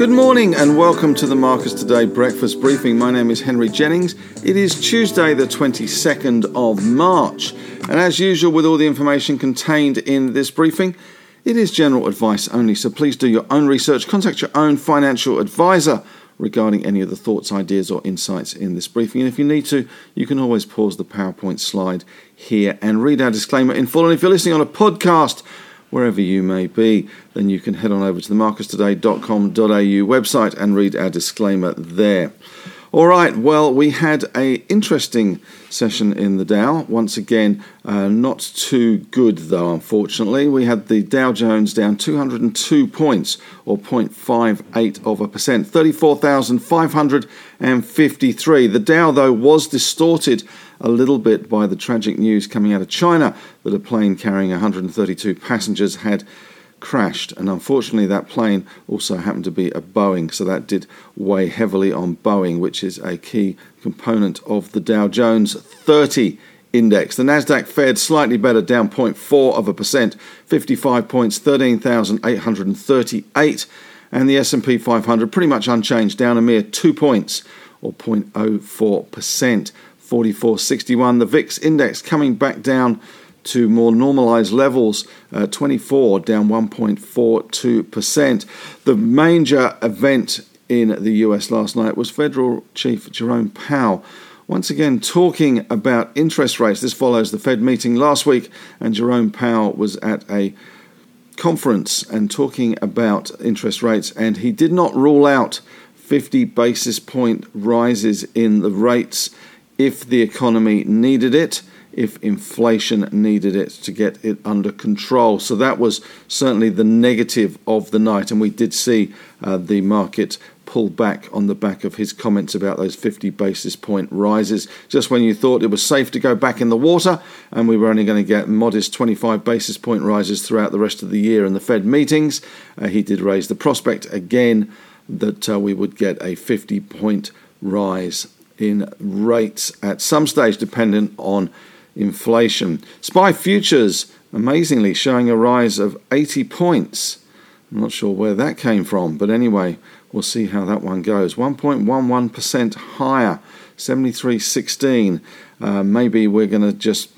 Good morning and welcome to the Marcus Today breakfast briefing. My name is Henry Jennings. It is Tuesday, the 22nd of March, and as usual, with all the information contained in this briefing, it is general advice only, so please do your own research. Contact your own financial advisor regarding any of the thoughts, ideas, or insights in this briefing. And if you need to, you can always pause the PowerPoint slide here and read our disclaimer in full. And if you're listening on a podcast, wherever you may be, then you can head on over to the marcustoday.com.au website and read our disclaimer there. All right, well, we had a interesting session in the Dow. Once again, uh, not too good though, unfortunately. We had the Dow Jones down 202 points, or 0.58 of a percent, 34,553. The Dow, though, was distorted a little bit by the tragic news coming out of China that a plane carrying 132 passengers had crashed. And unfortunately, that plane also happened to be a Boeing, so that did weigh heavily on Boeing, which is a key component of the Dow Jones 30 index. The Nasdaq fared slightly better, down 0.4 of a percent, 55 points, 13,838, and the S&P 500 pretty much unchanged, down a mere 2 points or 0.04 percent. 44.61. The VIX index coming back down to more normalized levels, uh, 24 down 1.42%. The major event in the US last night was Federal Chief Jerome Powell once again talking about interest rates. This follows the Fed meeting last week, and Jerome Powell was at a conference and talking about interest rates, and he did not rule out 50 basis point rises in the rates if the economy needed it, if inflation needed it to get it under control. So that was certainly the negative of the night, and we did see uh, the market pull back on the back of his comments about those 50 basis point rises. Just when you thought it was safe to go back in the water, and we were only going to get modest 25 basis point rises throughout the rest of the year in the Fed meetings, uh, he did raise the prospect again that uh, we would get a 50 point rise in rates at some stage dependent on inflation. SPI futures, amazingly, showing a rise of 80 points. I'm not sure where that came from, but anyway, we'll see how that one goes. 1.11% higher, 73.16. Uh, maybe we're going to just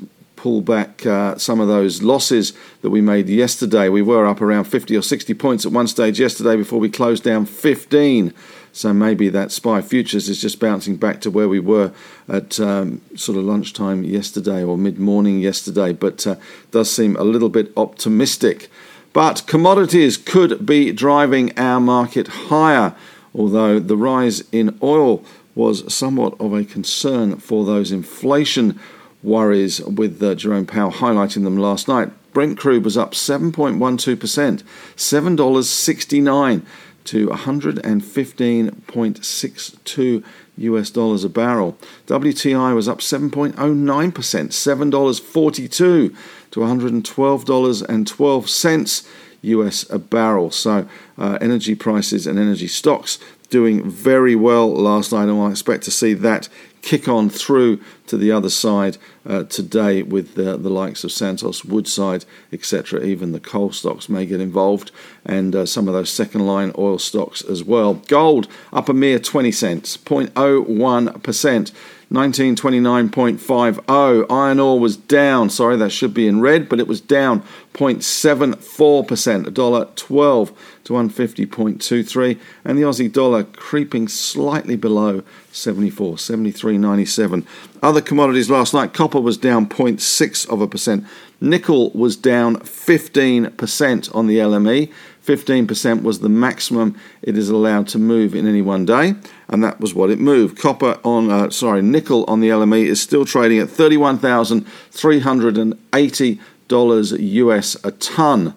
pull back uh, some of those losses that we made yesterday. We were up around 50 or 60 points at one stage yesterday before we closed down 15. So maybe that SPI futures is just bouncing back to where we were at um, sort of lunchtime yesterday or mid morning yesterday, but uh, does seem a little bit optimistic. But commodities could be driving our market higher, although the rise in oil was somewhat of a concern for those inflation worries, with uh, Jerome Powell highlighting them last night. Brent crude was up 7.12%, $7.69 to 115.62 US dollars a barrel. WTI was up 7.09%, $7.42 to $112.12 US a barrel. So, uh, energy prices and energy stocks doing very well last night, and I expect to see that kick on through to the other side uh, today with the, the likes of Santos, Woodside, etc. Even the coal stocks may get involved, and uh, some of those second line oil stocks as well. Gold up a mere 20 cents, 0.01%. 1929.50. Iron ore was down. Sorry, that should be in red, but it was down 0.74%, a dollar 12 to 150.23. And the Aussie dollar creeping slightly below 74, 73.97. Other commodities last night, copper was down 0.6 of a percent. Nickel was down 15% on the LME. 15% was the maximum it is allowed to move in any one day, and that was what it moved. Copper on, uh, sorry, nickel on the LME is still trading at $31,380 US a ton.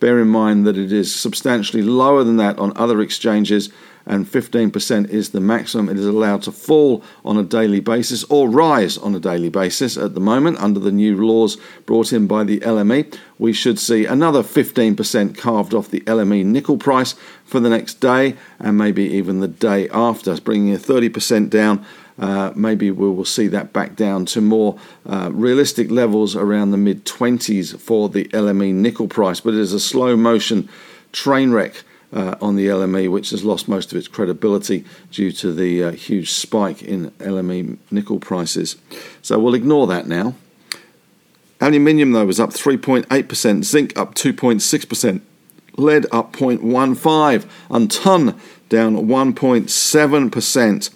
Bear in mind that it is substantially lower than that on other exchanges and 15% is the maximum it is allowed to fall on a daily basis or rise on a daily basis at the moment under the new laws brought in by the LME. We should see another 15% carved off the LME nickel price for the next day and maybe even the day after, bringing a 30% down uh, maybe we will see that back down to more uh, realistic levels around the mid 20s for the LME nickel price. But it is a slow motion train wreck. Uh, on the LME, which has lost most of its credibility due to the uh, huge spike in LME nickel prices. So we'll ignore that now. Aluminium, though, was up 3.8%, zinc up 2.6%, lead up 0.15, and tin down 1.7%.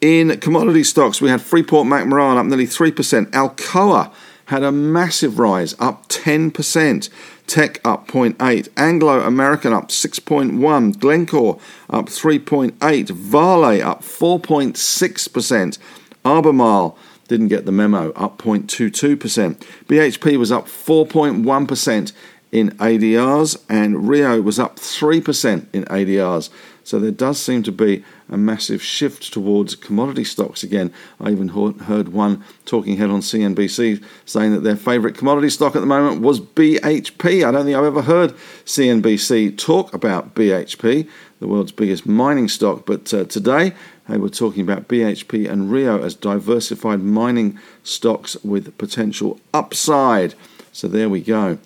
In commodity stocks, we had Freeport McMoran up nearly 3%. Alcoa had a massive rise, up 10%. Teck up 0.8. Anglo American up 6.1. Glencore up 3.8. Vale up 4.6%. Albemarle didn't get the memo, up 0.22%. BHP was up 4.1% in ADRs, and Rio was up 3% in ADRs. So there does seem to be a massive shift towards commodity stocks again. I even heard one talking head on CNBC saying that their favourite commodity stock at the moment was BHP. I don't think I've ever heard CNBC talk about BHP, the world's biggest mining stock, but uh, today they were talking about BHP and Rio as diversified mining stocks with potential upside. So there we go.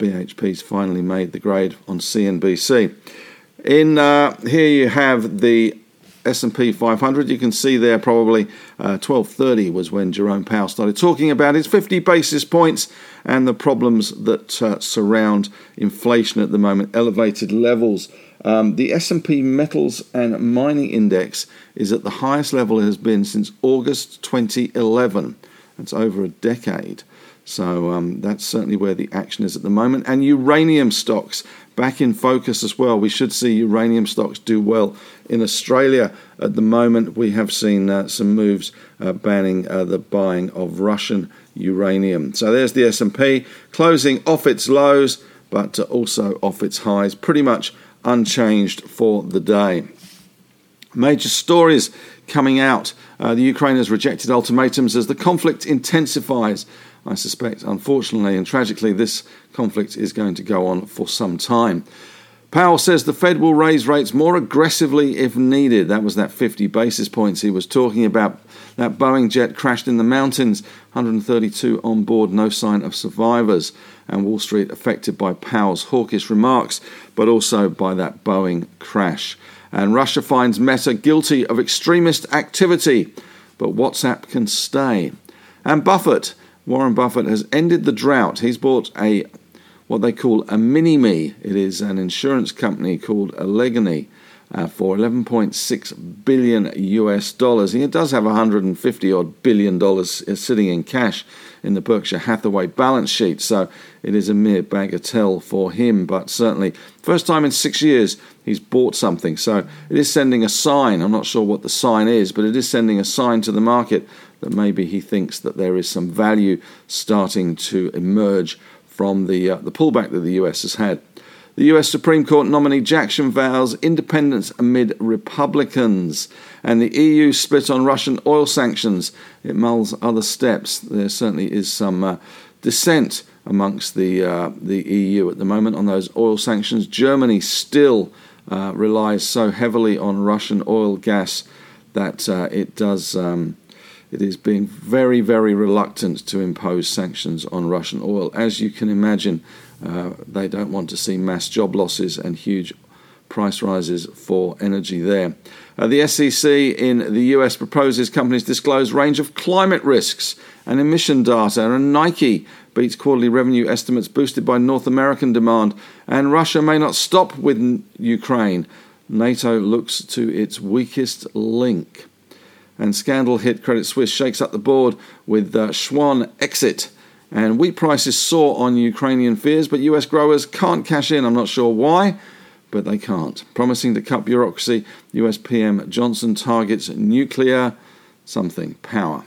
BHP's finally made the grade on CNBC. In uh, here you have the S&P 500. You can see there probably uh, 12:30 was when Jerome Powell started talking about his 50 basis points and the problems that uh, surround inflation at the moment, elevated levels. Um, the S&P Metals and Mining Index is at the highest level it has been since August 2011. That's over a decade. So um, that's certainly where the action is at the moment. And uranium stocks back in focus as well. We should see uranium stocks do well in Australia at the moment. We have seen uh, some moves uh, banning uh, the buying of Russian uranium. So there's the S&P closing off its lows, but also off its highs, pretty much unchanged for the day. Major stories coming out. Uh, the Ukraine has rejected ultimatums as the conflict intensifies. I suspect, unfortunately and tragically, this conflict is going to go on for some time. Powell says the Fed will raise rates more aggressively if needed. That was that 50 basis points he was talking about. That Boeing jet crashed in the mountains, 132 on board, no sign of survivors. And Wall Street affected by Powell's hawkish remarks, but also by that Boeing crash. And Russia finds Meta guilty of extremist activity, but WhatsApp can stay. And Buffett Warren Buffett has ended the drought. He's bought a what they call a mini me. It is an insurance company called Allegheny uh, for 11.6 billion US dollars. He does have 150 odd billion dollars uh, sitting in cash in the Berkshire Hathaway balance sheet, so it is a mere bagatelle for him. But certainly, first time in six years he's bought something, so it is sending a sign. I'm not sure what the sign is, but it is sending a sign to the market that maybe he thinks that there is some value starting to emerge from the uh, the pullback that the US has had. The US Supreme Court nominee Jackson vows independence amid Republicans, and the EU split on Russian oil sanctions. It mulls other steps. There certainly is some uh, dissent amongst the uh, the EU at the moment on those oil sanctions. Germany still uh, relies so heavily on Russian oil gas that uh, it does. Um, it is being very, very reluctant to impose sanctions on Russian oil. As you can imagine, uh, they don't want to see mass job losses and huge price rises for energy there. Uh, the SEC in the US proposes companies disclose range of climate risks and emission data, and Nike beats quarterly revenue estimates boosted by North American demand, and Russia may not stop with Ukraine. NATO looks to its weakest link and scandal hit Credit Suisse shakes up the board with uh, Schwan exit. And wheat prices soar on Ukrainian fears, but US growers can't cash in. I'm not sure why, but they can't. Promising to cut bureaucracy, US PM Johnson targets nuclear something power.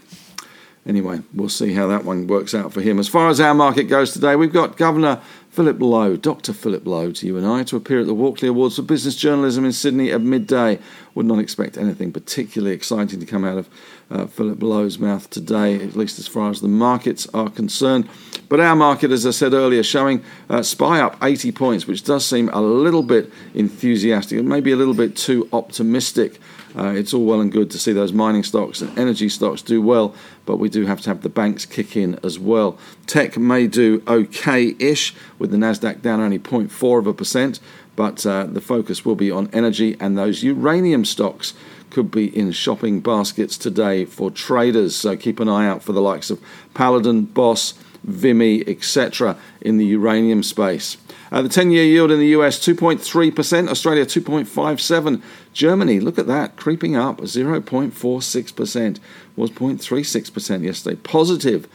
Anyway, we'll see how that one works out for him. As far as our market goes today, we've got Governor Philip Lowe, Dr. Philip Lowe, to you and I, to appear at the Walkley Awards for Business Journalism in Sydney at midday. Would not expect anything particularly exciting to come out of uh, Philip Lowe's mouth today, at least as far as the markets are concerned. But our market, as I said earlier, showing uh, SPI up 80 points, which does seem a little bit enthusiastic maybe a little bit too optimistic. Uh, it's all well and good to see those mining stocks and energy stocks do well, but we do have to have the banks kick in as well. Tech may do okay ish, with the Nasdaq down only 0.4 of a percent, but uh, the focus will be on energy and those uranium stocks could be in shopping baskets today for traders. So keep an eye out for the likes of Paladin, Boss, Vimy, etc. in the uranium space. Uh, the 10 year yield in the US 2.3%, Australia 2.57%, Germany, look at that, creeping up 0.46%, was 0.36% yesterday. Positive.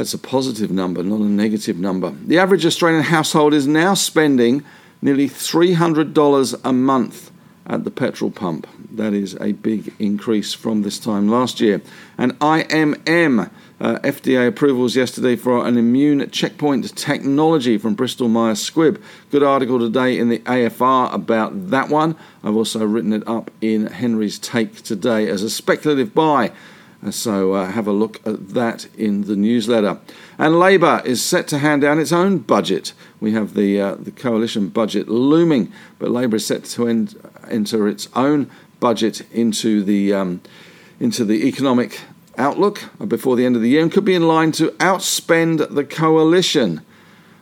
That's a positive number, not a negative number. The average Australian household is now spending nearly $300 a month at the petrol pump. That is a big increase from this time last year. And IMM uh, FDA approvals yesterday for an immune checkpoint technology from Bristol Myers Squibb. Good article today in the AFR about that one. I've also written it up in Henry's Take today as a speculative buy. So uh, have a look at that in the newsletter. And Labor is set to hand down its own budget. We have the uh, the coalition budget looming, but Labor is set to end, enter its own budget into the um, into the economic outlook before the end of the year and could be in line to outspend the coalition,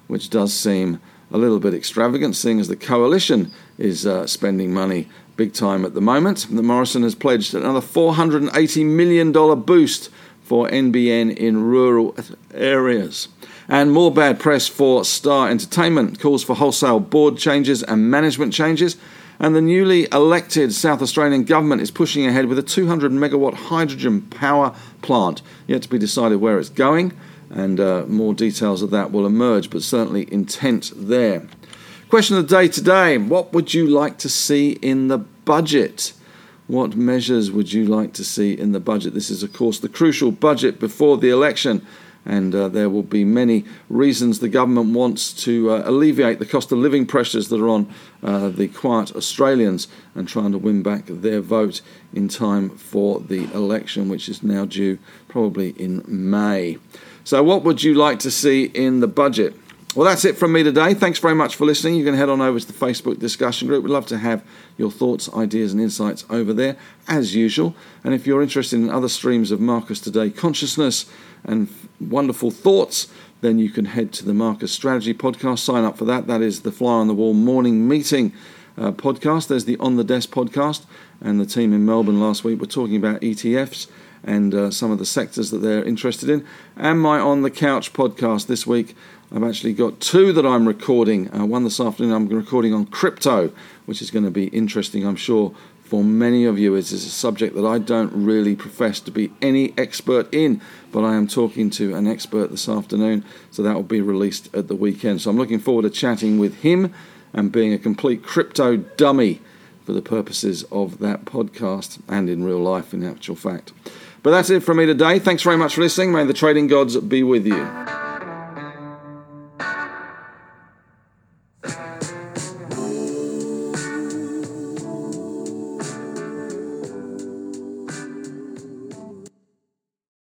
which does seem a little bit extravagant, seeing as the coalition is uh, spending money big time at the moment. The Morrison has pledged another $480 million boost for NBN in rural areas. And more bad press for Star Entertainment calls for wholesale board changes and management changes and the newly elected South Australian government is pushing ahead with a 200 megawatt hydrogen power plant. Yet to be decided where it's going, and uh, more details of that will emerge, but certainly intent there. Question of the day today What would you like to see in the budget? What measures would you like to see in the budget? This is, of course, the crucial budget before the election and uh, there will be many reasons the government wants to uh, alleviate the cost of living pressures that are on uh, the quiet Australians and trying to win back their vote in time for the election, which is now due probably in May. So, what would you like to see in the budget? Well, that's it from me today. Thanks very much for listening. You can head on over to the Facebook discussion group. We'd love to have your thoughts, ideas, and insights over there, as usual. And if you're interested in other streams of Marcus Today consciousness and wonderful thoughts, then you can head to the Marcus Strategy podcast. Sign up for that. That is the Fly on the Wall morning meeting uh, podcast. There's the On the Desk podcast. And the team in Melbourne last week were talking about ETFs and uh, some of the sectors that they're interested in. And my On the Couch podcast this week I've actually got two that I'm recording. Uh, one this afternoon, I'm recording on crypto, which is going to be interesting, I'm sure, for many of you. It's a subject that I don't really profess to be any expert in, but I am talking to an expert this afternoon, so that will be released at the weekend. So I'm looking forward to chatting with him and being a complete crypto dummy for the purposes of that podcast and in real life, in actual fact. But that's it from me today. Thanks very much for listening. May the trading gods be with you.